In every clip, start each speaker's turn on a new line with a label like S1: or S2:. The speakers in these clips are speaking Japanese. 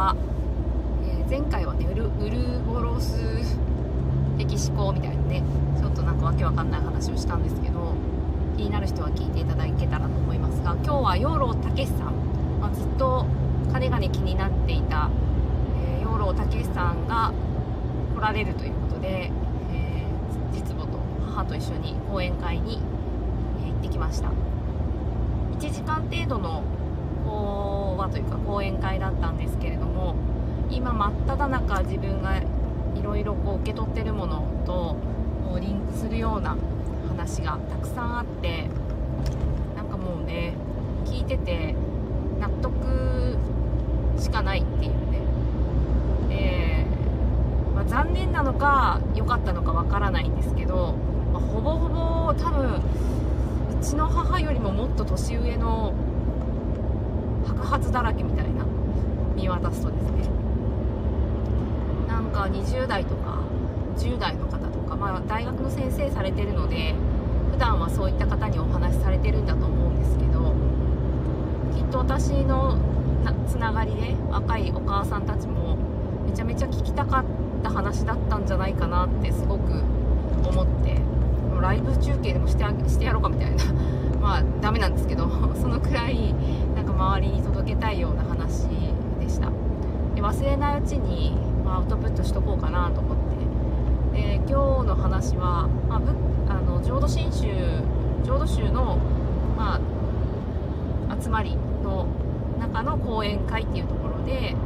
S1: は、えー、前回はねウルウルゴロス歴史校みたいなねちょっとなんかわけわかんない話をしたんですけど気になる人は聞いていただけたらと思いますが今日は養老たけしさん、まあ、ずっとかねがね気になっていた、えー、養老たけしさんが来られるということで、えー、実母と母と一緒に講演会に、え、行ってきました。1時間程度の講話というか講演会だったんですけれども今真っ只中自分がいろいろ受け取ってるものとリンクするような話がたくさんあってなんかもうね聞いてて納得しかないっていうね。で、まあ、残念なのか良かったのかわからないんですけど、まあ、ほぼほぼ多分うちの母よりももっと年上の白髪だらけみたいな見渡すとですねか20代とか10代の方とか、まあ、大学の先生されてるので普段はそういった方にお話しされてるんだと思うんですけどきっと私のつながりで若いお母さんたちもめちゃめちゃ聞きたかった話だったんじゃないかなってすごく思ってライブ中継でもしてしてやろうかみたいな まあダメなんですけど そのくらいなんか周りに届けたいような話でした。で忘れないうちに、まあ、アウトプットしとこうかなと思って。で今日の話は、まあ、あの浄土真宗浄土宗の、まあ、集まりの中の講演会っていうところで、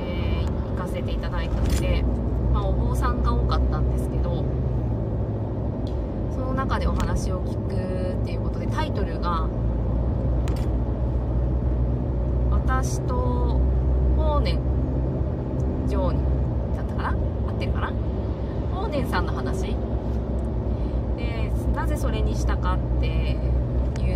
S1: えー、行かせていただいたので、まあ、お坊さんが多かったんですけどその中でお話を聞くっていうことでタイトルが「私と法然上人」かな？合ってるかな？法然さんの話？でなぜそれにしたかってい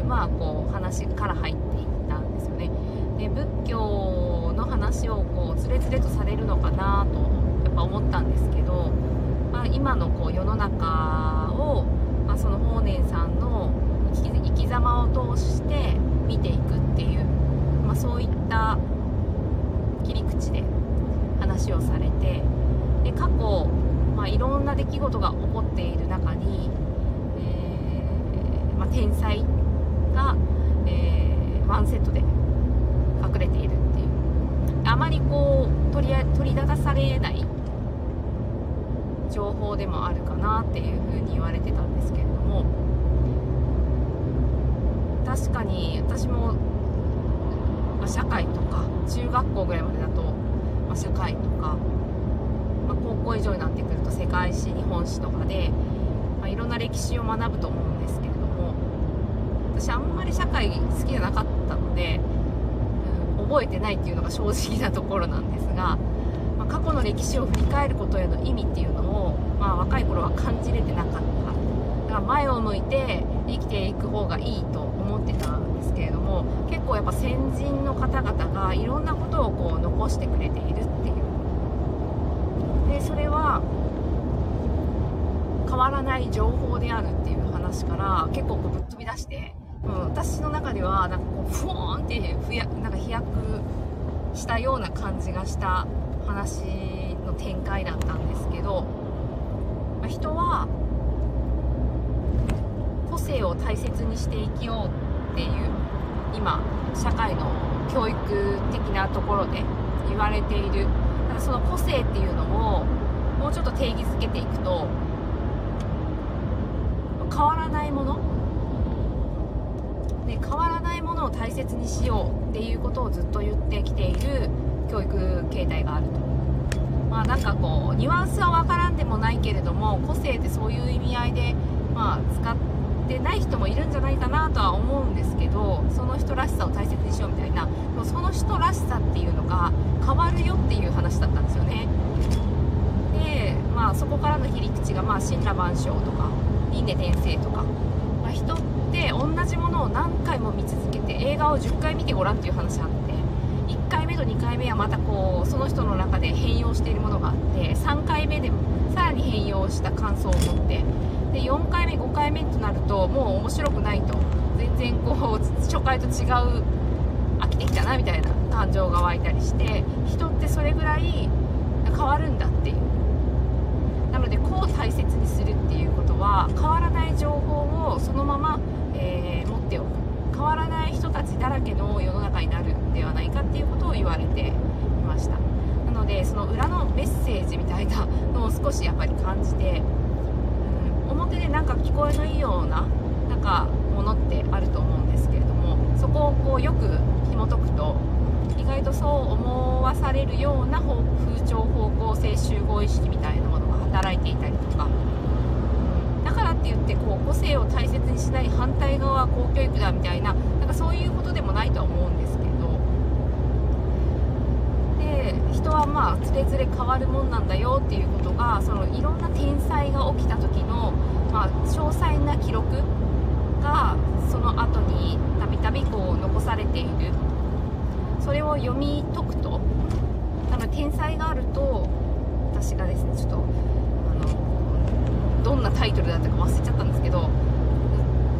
S1: うまあこう話から入っていったんですよね。で仏教の話をこうつれつれとされるのかなとやっぱ思ったんですけど、まあ、今のこう世の中を、まあ、その法然さんの生き様を通して見ていくっていう、まあ、そういった切り口で話をされてで過去、まあ、いろんな出来事が起こっている中に、えー、まあ、天才が、えー、ワンセットで隠れているっていう。あまりこう取り取り出されない情報でもあるかなっていうふうに言われてたんですけれども。確かに私も、まあ、社会とか中学校ぐらいまでだと、あ、社会とか、まあ、高校以上になってくると世界史日本史とかで、まいろんな歴史を学ぶと思うんですけれども私あんまり社会好きじゃなかったので、うん、覚えてないっていうのが正直なところなんですが、ま過去の歴史を振り返ることへの意味っていうのを、まあ、若い頃は感じれてなかった。だから前を向いて生きていく方がいいと思ってた結構やっぱ先人の方々がいろんなことをこう残してくれているっていう。でそれは変わらない情報であるっていう話から結構こうぶっ飛び出して、うん、私の中ではなんかこうふわーんってふやなんか飛躍したような感じがした話の展開だったんですけど、まあ、人は個性を大切にして生きようっていう今社会の教育的なところで言われている。だその個性っていうのをもうちょっと定義づけていくと変わらないもの？で変わらないものを大切にしようっていうことをずっと言ってきている教育形態があると。まあなんかこうニュアンスは分からんでもないけれども個性ってそういう意味合いでまあ使ってでない人もいるんじゃないかなとは思うんですけどその人らしさを大切にしようみたいなその人らしさっていうのが変わるよっていう話だったんですよね。でまあそこからの切り口がまあ神羅万象とか輪廻転生とか、まあ、人って同じものを何回も見続けて映画を10回見てごらんっていう話あって1回目と2回目はまたこうその人の中で変容しているものがあって3回目でもさらに変容した感想を持ってで4回目5回目となるともう面白くないと。全然こう初回と違う飽きてきたなみたいな感情が湧いたりして人ってそれぐらい変わるんだっていう。なのでこう大切にするっていうことは変わらない情報をそのまま、えー、持っておく。変わらない人たちだらけの世の中になるんではないかっていうことを言われていました。なのでその裏のメッセージみたいなのを少しやっぱり感じて、表でなんか聞こえのいいようななんかものってあると思うんですけれどもそこをこうよく紐解くと意外とそう思わされるような風潮方向性集合意識みたいなものが働いていたりとか、だからって言ってこう個性を大切にしない反対側は公教育だみたいななんかそういうことでもないとは思うんですけどで人はまあつれづれ変わるもんなんだよっていうことがそのいろんな天才が起きた時の、まあ、詳細な記録がその後にたびたび残されている。それを読み解くと多分天才があると私がですねちょっとあのどんなタイトルだったか忘れちゃったんですけど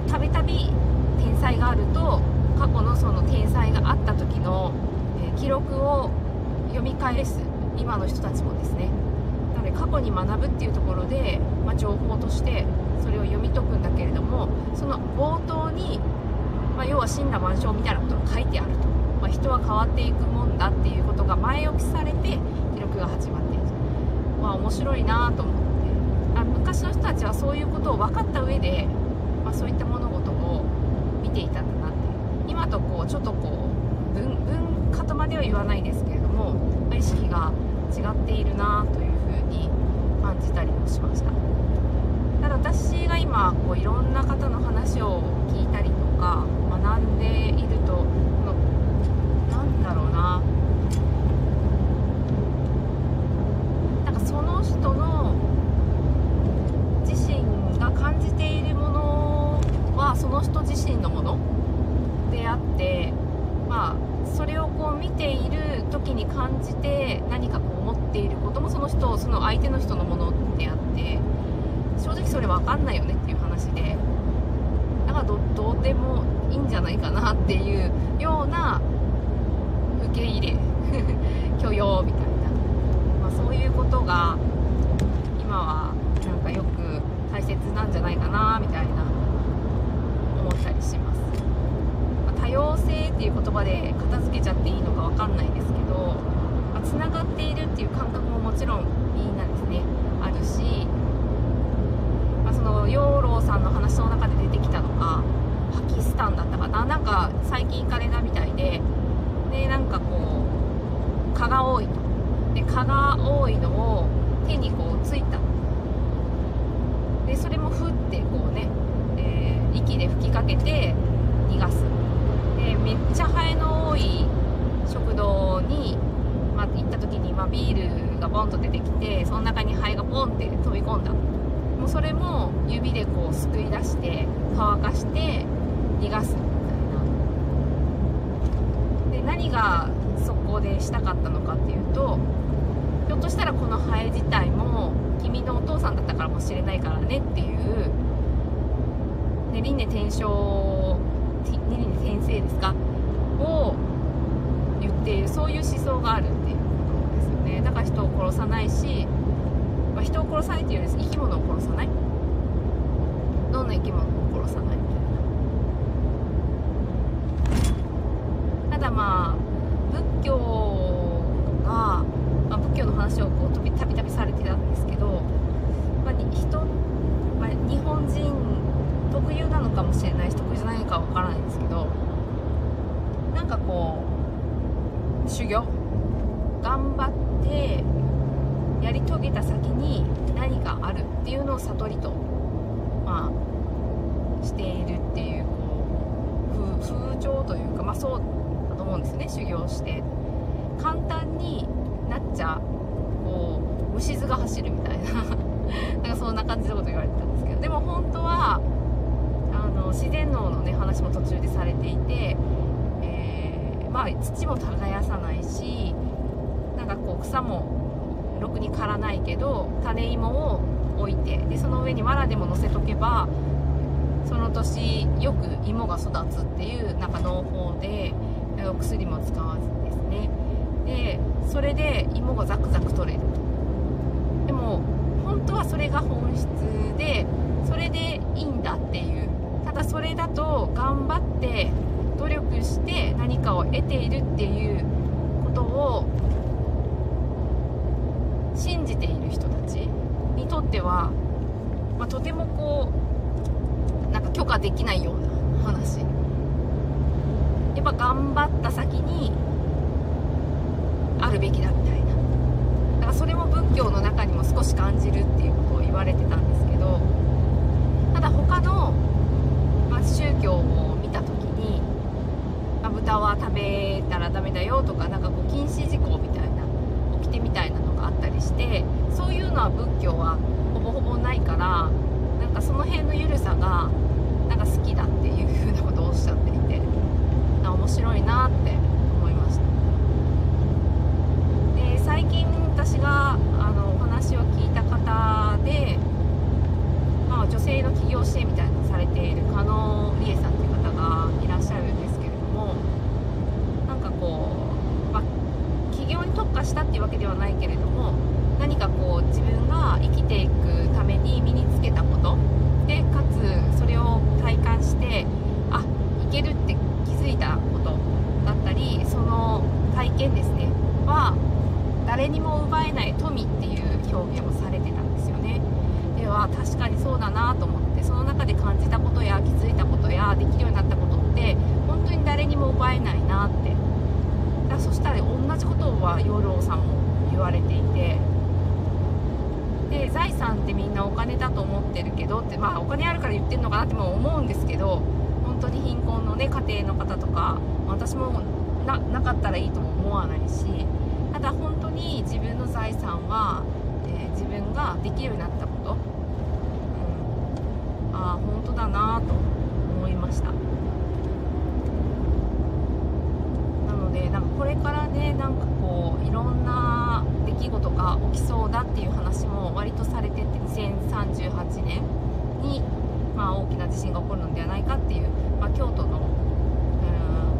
S1: たびたび天才があると過去のその天才があった時の、記録を読み返す今の人たちもですね。なので過去に学ぶっていうところで、まあ、情報としてそれを読み解くんだけれどもその冒頭に、まあ、要は神羅万象みたいなことが書いてあると。まあ、人は変わっていくもんだっていうことが前置きされて記録が始まっているまあ面白いなと思って。あ昔の人たちはそういうことを分かった上で、まあ、そういった物事を見ていたんだなって今とこうちょっとこう文化とまでは言わないですけど、意識が違っているなというふうに感じたりもしました。ただ私が今こういろんな方の話を聞いたりとか学んでいるとだろうな。なんかその人の自身が感じているものはその人自身のものであってまあそれをこう見ている時に感じて何かこう思っていることもその人その相手の人のものであって正直それ分かんないよねっていう話で。だからどうでもいいんじゃないかなっていうような受け入れ 許容みたいな、まあ、そういうことが今はなんかよく大切なんじゃないかなみたいな思ったりします、まあ、多様性っていう言葉で片付けちゃっていいのか分かんないですけどつな、まあ、がっているっていう感覚ももちろんみんなですね。あるし、まあ、その養老さんの話の中で出てきたのがパキスタンだったかな。なんか最近行かれたみたいででなんかこう蚊が多いと。で蚊が多いのを手にこうついた。でそれもふってこうね、えー、息で吹きかけて逃がす。めっちゃハエの多い食堂に、まあ、行った時に、まあ、ビールがボンと出てきてその中にハエがボンって飛び込んだ。もうそれも指でこうすくい出して乾かして逃がすみたいな。で何がそこでしたかったのかっていうとひょっとしたらこのハエ自体も君のお父さんだったからもしれないからねっていう、ね、輪廻転生輪廻転生ですか？を言っているそういう思想があるっていうことですよね。だから人を殺さないし、まあ、人を殺さないっていうより生き物を殺さない。どんな生き物も殺さない。みたいなただまあ仏教が、まあ、仏教の話をこうたびたびされてたんですけど、まあ、人、まあ、日本人特有なのかもしれないし得意じゃないのかわからないんですけどなんかこう修行頑張ってやり遂げた先に何かあるっていうのを悟りとまあしているっていうこう風潮というかまあそうだと思うんですね修行して。簡単になっちゃこう虫図が走るみたいな。なんかそんな感じのこと言われてたんですけどでも本当はの自然農のね話も途中でされていて、えー、まあ土も耕さないしなんかこう草もろくに刈らないけど種芋を置いてでその上に藁でも乗せとけばその年よく芋が育つっていうなんか農法でお薬も使わずですね。でそれで芋がザクザク取れると。でも本当はそれが本質でそれでいいんだっていうただそれだと頑張って努力して何かを得ているっていうことを信じている人たちにとっては、まあ、とてもこうなんか許可できないような話。やっぱ頑張った先にあるべきだみたいな。だからそれも仏教の中にも少し感じるっていうことを言われてたんですけどただ他の、宗教を見た時に、まあ、豚は食べたらダメだよとかなんかこう禁止事項みたいな掟みたいなのがあったりしてそういうのは仏教はほぼほぼないからなんかその辺の緩さがなんか好きだっていうふうなことをおっしゃっていて面白いなって思いましたで最近私があのお話を聞いた方で、まあ、女性の企業支援みたいなのをされている加納理恵さんという方がいらっしゃるんですけれどもなんかこう、まあ、起業に特化したっていうわけではないけれども何かこう自分が生きていくために身につけたことでかつそれを体感してあいけるって気づいたことだったりその体験ですねは誰にも奪えない富っていう表現をされてたんですよねでは確かにそうだなと思ってその中で感じたことや気づいたことやできるようになったことって本当に誰にも奪えないなってだそしたら同じことは養老さんも言われていて。で財産ってみんなお金だと思ってるけどってまあお金あるから言ってるのかなっても思うんですけど本当に貧困のね家庭の方とか私もななかったらいいとも思わないしただ本当に自分の財産は、えー、自分ができるようになったこと、うん、ああ本当だなと思いましたなのでなんかこれからねなんかこういろんな出来事が起きそうだっていう話も割とされてて2038年に、まあ、大きな地震が起こるのではないかっていう、まあ、京都の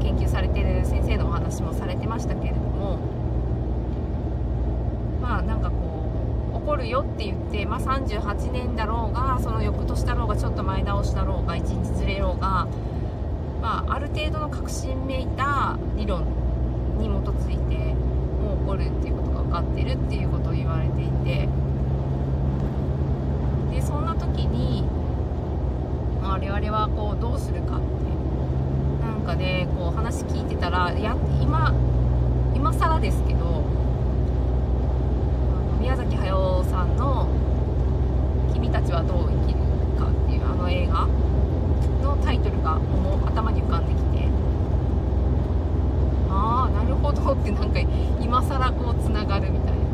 S1: 研究されてる先生のお話もされてましたけれどもまあなんかこう起こるよって言って、まあ、38年だろうがその翌年だろうがちょっと前倒しだろうが1日ずれようが、まあ、ある程度の確信めいた理論に基づいてもう起こるっていうことが分かってるっていうことを言われていて。でそんな時に我々はこうどうするかってなんかねこう話聞いてたらや今今更ですけど宮崎駿さんの「君たちはどう生きるか」っていうあの映画のタイトルがもう頭に浮かんできてああなるほどってなんか今更こうつながるみたいな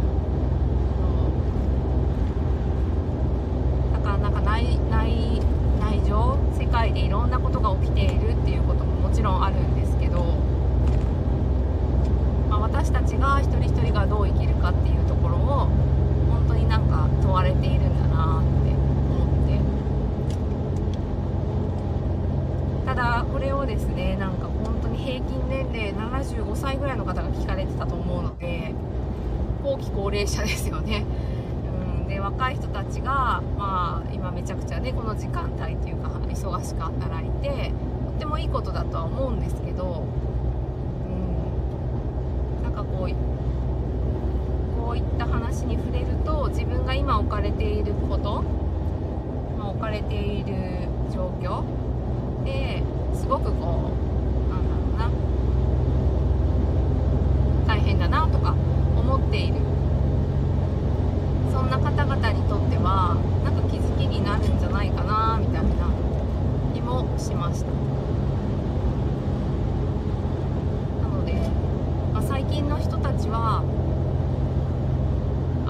S1: だからなんか内内内情世界でいろんなことが起きているっていうことももちろんあるんですけど、まあ、私たちが一人一人がどう生きるかっていうところを本当になんか問われているんだなって思ってただこれをですねなんか本当に平均年齢75歳ぐらいの方が聞かれてたと思うので後期高齢者ですよねで若い人たちが、まあ、今めちゃくちゃねこの時間帯というか忙しく働いてとってもいいことだとは思うんですけど、うん、なんかこうこういった話に触れると自分が今置かれていること、置かれている状況ですごくこうなんだろうな大変だなとか思っている。そんな方々にとってはになるんじゃないかなみたいな気もしました。なので、まあ、最近の人たちは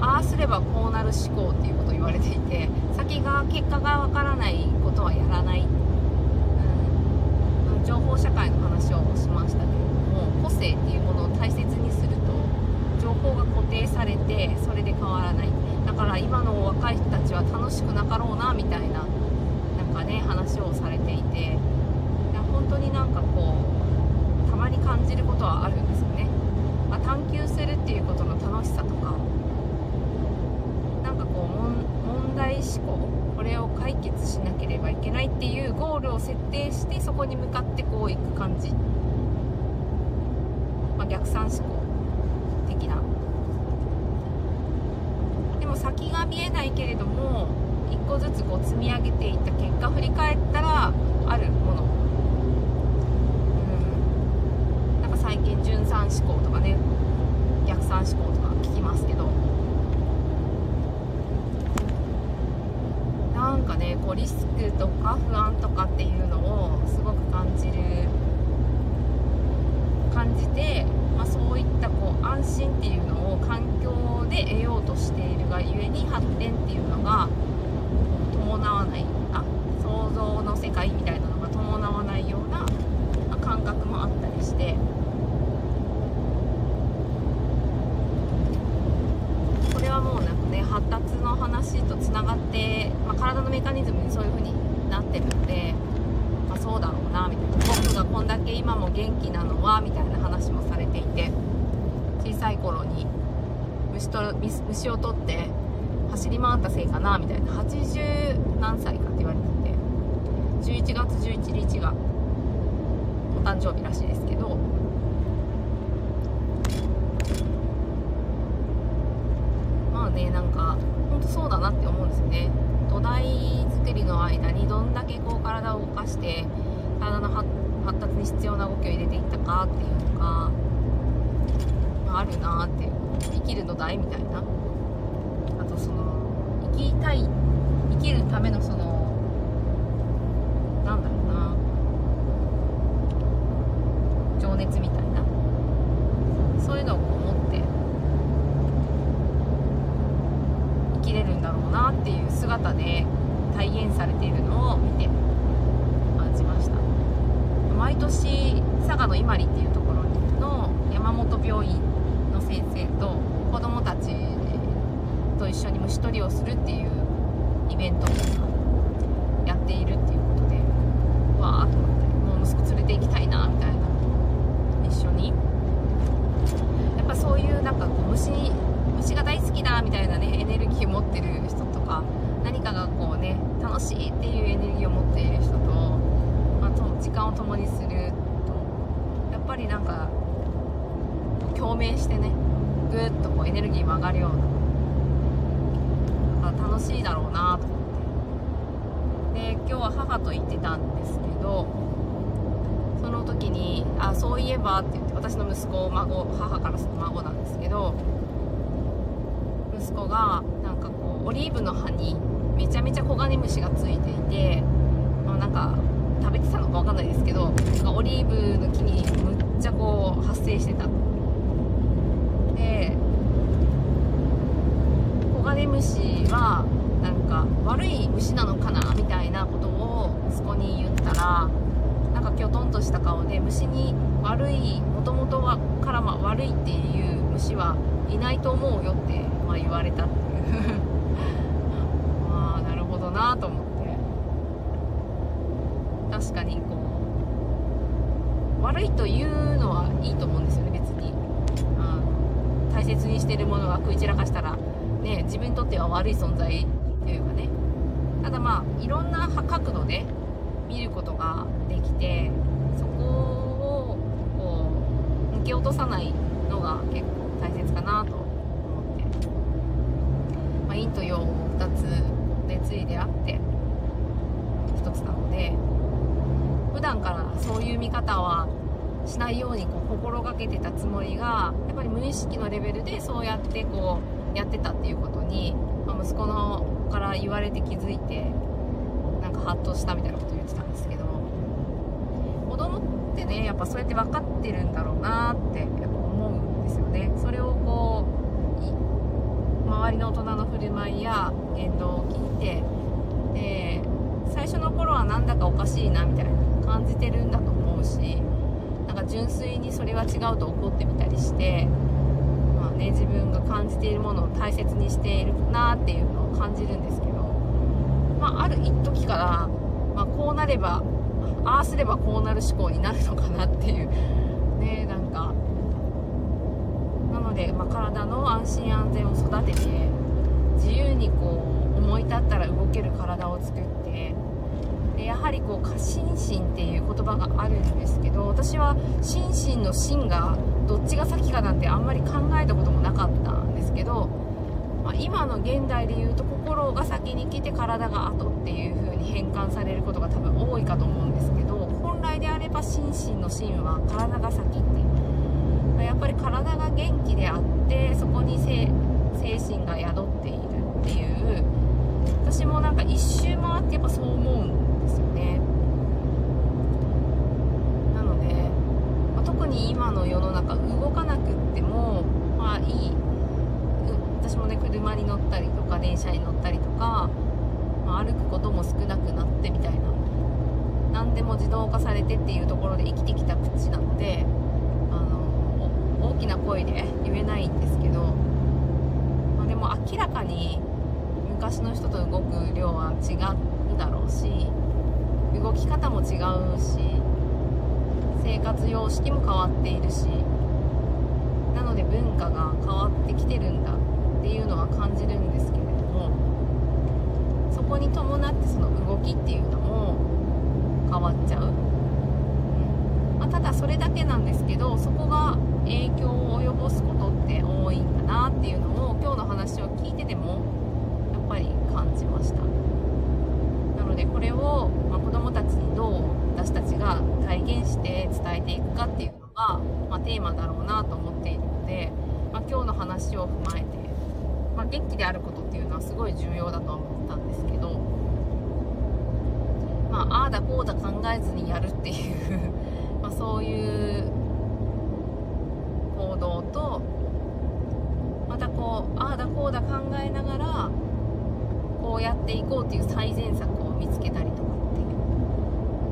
S1: ああすればこうなる思考っていうことを言われていて先が結果がわからないことはやらない、うん、情報社会の話をしましたけれども個性っていうものを大切にすると情報が固定されてそれで変わらない。から今の若い人たちは楽しくなかろうなみたいななんかね話をされていて。いや本当になんかこうたまに感じることはあるんですよね、まあ、探求するっていうことの楽しさとかなんかこう問題思考これを解決しなければいけないっていうゴールを設定してそこに向かってこういく感じ、まあ、逆算思考的なでも先が見えないけれども一個ずつこう積み上げていった結果振り返ったらあるもの。うん。なんか最近純算思考とかね逆算思考とか聞きますけど。なんかねこうリスクとか不安とかっていうのをすごく感じる感じて、まあ、そういったこ安心っていうのを環境で得ようとしているがゆえに発展っていうのが伴わないあ想像の世界みたいなのが伴わないような、感覚もあったりして。これはもうなんかね発達の話とつながって、まあ、体のメカニズムにそういう風になってるので、まあ、そうだろうなみたいな僕がこんだけ今も元気なのはみたいな話もされていて小さい頃に虫と虫を取って走り回ったせいかなみたいな。80何歳かって言われてて。11月11日がお誕生日らしいですけど。まあねなんか本当そうだなって思うんですよね。土台作りの間にどんだけこう体を動かして体の発達に必要な動きを入れていったかっていうのが、あ、るなっていう生きる土台みたいな。あとその生きたい生きるためのそのなんだろうな。情熱みたいな。そういうのを持って生きれるんだろうなっていう姿で体現されているのを見て感じました。毎年佐賀の伊万里っていうところの山本病院先生と子どもたちと一緒に虫取りをするっていうイベントをやっているっていうことでわーっと思ってもう息子連れて行きたいなみたいな一緒にやっぱそういうなんかこう虫虫が大好きだみたいなねエネルギーを持ってる人とか何かがこうね楽しいっていうエネルギーを持っている人と,、まあ、と時間を共にするとやっぱりなんか共鳴してねぐっとこうエネルギーも上がるような。楽しいだろうなと思って。で今日は母と行ってたんですけどその時に「あそういえば」って言って私の息子孫母からすると孫なんですけど息子がなんかこうオリーブの葉にめちゃめちゃコガネムシがついていて、まあ、なんか食べてたのか分かんないですけどオリーブの木にむっちゃこう発生してたコガネムシはなんか悪い虫なのかなみたいなことを息子に言ったらなんかきょとんとした顔で虫に悪いもともとはからま悪いっていう虫はいないと思うよって、まあ、言われたっていう。まあなるほどなと思って。確かにこう悪いというのはいいと思うんですよね別に。あの大切にしてるものが食い散らかしたらね自分にとっては悪い存在というかね。ただまあいろんな角度で見ることができてそこをこう抜け落とさないのが結構大切かなと思って、まあ、陰と陽を2つ熱意であって1つなので。普段からそういう見方はしないようにこう心がけてたつもりがやっぱり無意識のレベルでそうやってこうやってたっていうことに、まあ、息子のから言われて気づいてなんかハッとしたみたいなこと言ってたんですけど子供ってねやっぱそうやって分かってるんだろうなってやっぱ思うんですよね。それをこう周りの大人の振る舞いや言動を聞いてで最初の頃はなんだかおかしいなみたいな感じてるんだと思うしなんか純粋にそれは違うと怒ってみたりして、まあね、自分が感じているものを大切にしているなっていうのを感じるんですけど、まあ、ある一時から、まあ、こうなればああすればこうなる思考になるのかなっていうねなんかなので、まあ、体の安心安全を育てて自由にこう思い立ったら動ける体を作ってでやはりこう過心身っていう言葉があるんですけど私は心身の心がどっちが先かなんてあんまり考えたこともなかったんですけど、まあ、今の現代で言うと心が先に来て体が後っていう風に変換されることが多分多いかと思うんですけど本来であれば心身の心は体が先っていう。やっぱり体が元気であってそこに精神が宿っているっていう私もなんか一周回ってやっぱそう思うんですよねなので、まあ、特に今の世の中動かなくってもまあいい。私もね車に乗ったりとか電車に乗ったりとか、まあ、歩くことも少なくなってみたいな。何でも自動化されてっていうところで生きてきた口なのであの大きな声で言えないんですけど、まあ、でも明らかに昔の人と動く量は違うだろうし動き方も違うし生活様式も変わっているしなので文化が変わってきてるんだっていうのは感じるんですけれどもそこに伴ってその動きっていうのも変わっちゃう、まあ、ただそれだけなんですけどそこが影響を及ぼすことって多いんだなっていうのを今日の話を聞いててもやっぱり感じました。なのでこれを、ま、子どもたちにどう私たちが体現して伝えていくかっていうのが、まあ、テーマだろうなと思っているので、まあ、今日の話を踏まえて、ま元気であることっていうのはすごい重要だとは思ったんですけどまあ、ああだこうだ考えずにやるっていう まあそういう行動とまたこうああだこうだ考えながらこうやっていこうっていう最善策を見つけたりとか、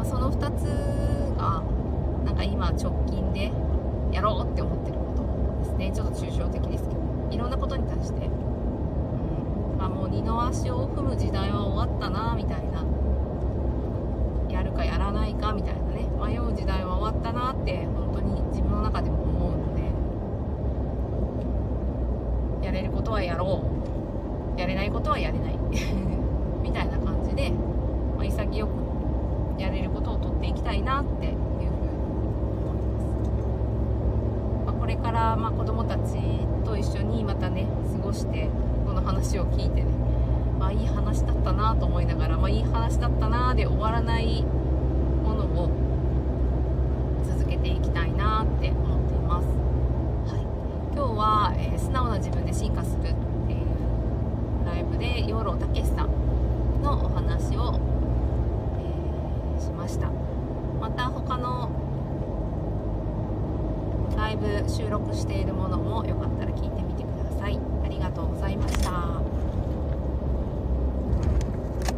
S1: その2つがなんか今直近でやろうって思ってることですね。ちょっと抽象的ですけど。いろんなことに対して、うん。まあ、もう二の足を踏む時代は終わったなみたいな。やるかやらないかみたいなね。迷う時代は終わったなって本当に自分の中でも思うので。やれることはやろう。やれないことはやれない。みたいな感じで、まあ、潔くやれることを取っていきたいなっていうふうに思います、まあ、これからまあ子供たちと一緒にまたね過ごしてこの話を聞いてねまあいい話だったなと思いながら、まあ、いい話だったなで終わらないものを続けていきたいなって思っています、はい、今日は、えー、素直な自分で進化するっていうライブで養老たけしさんのお話を、また。また他のライブ収録しているものも良かった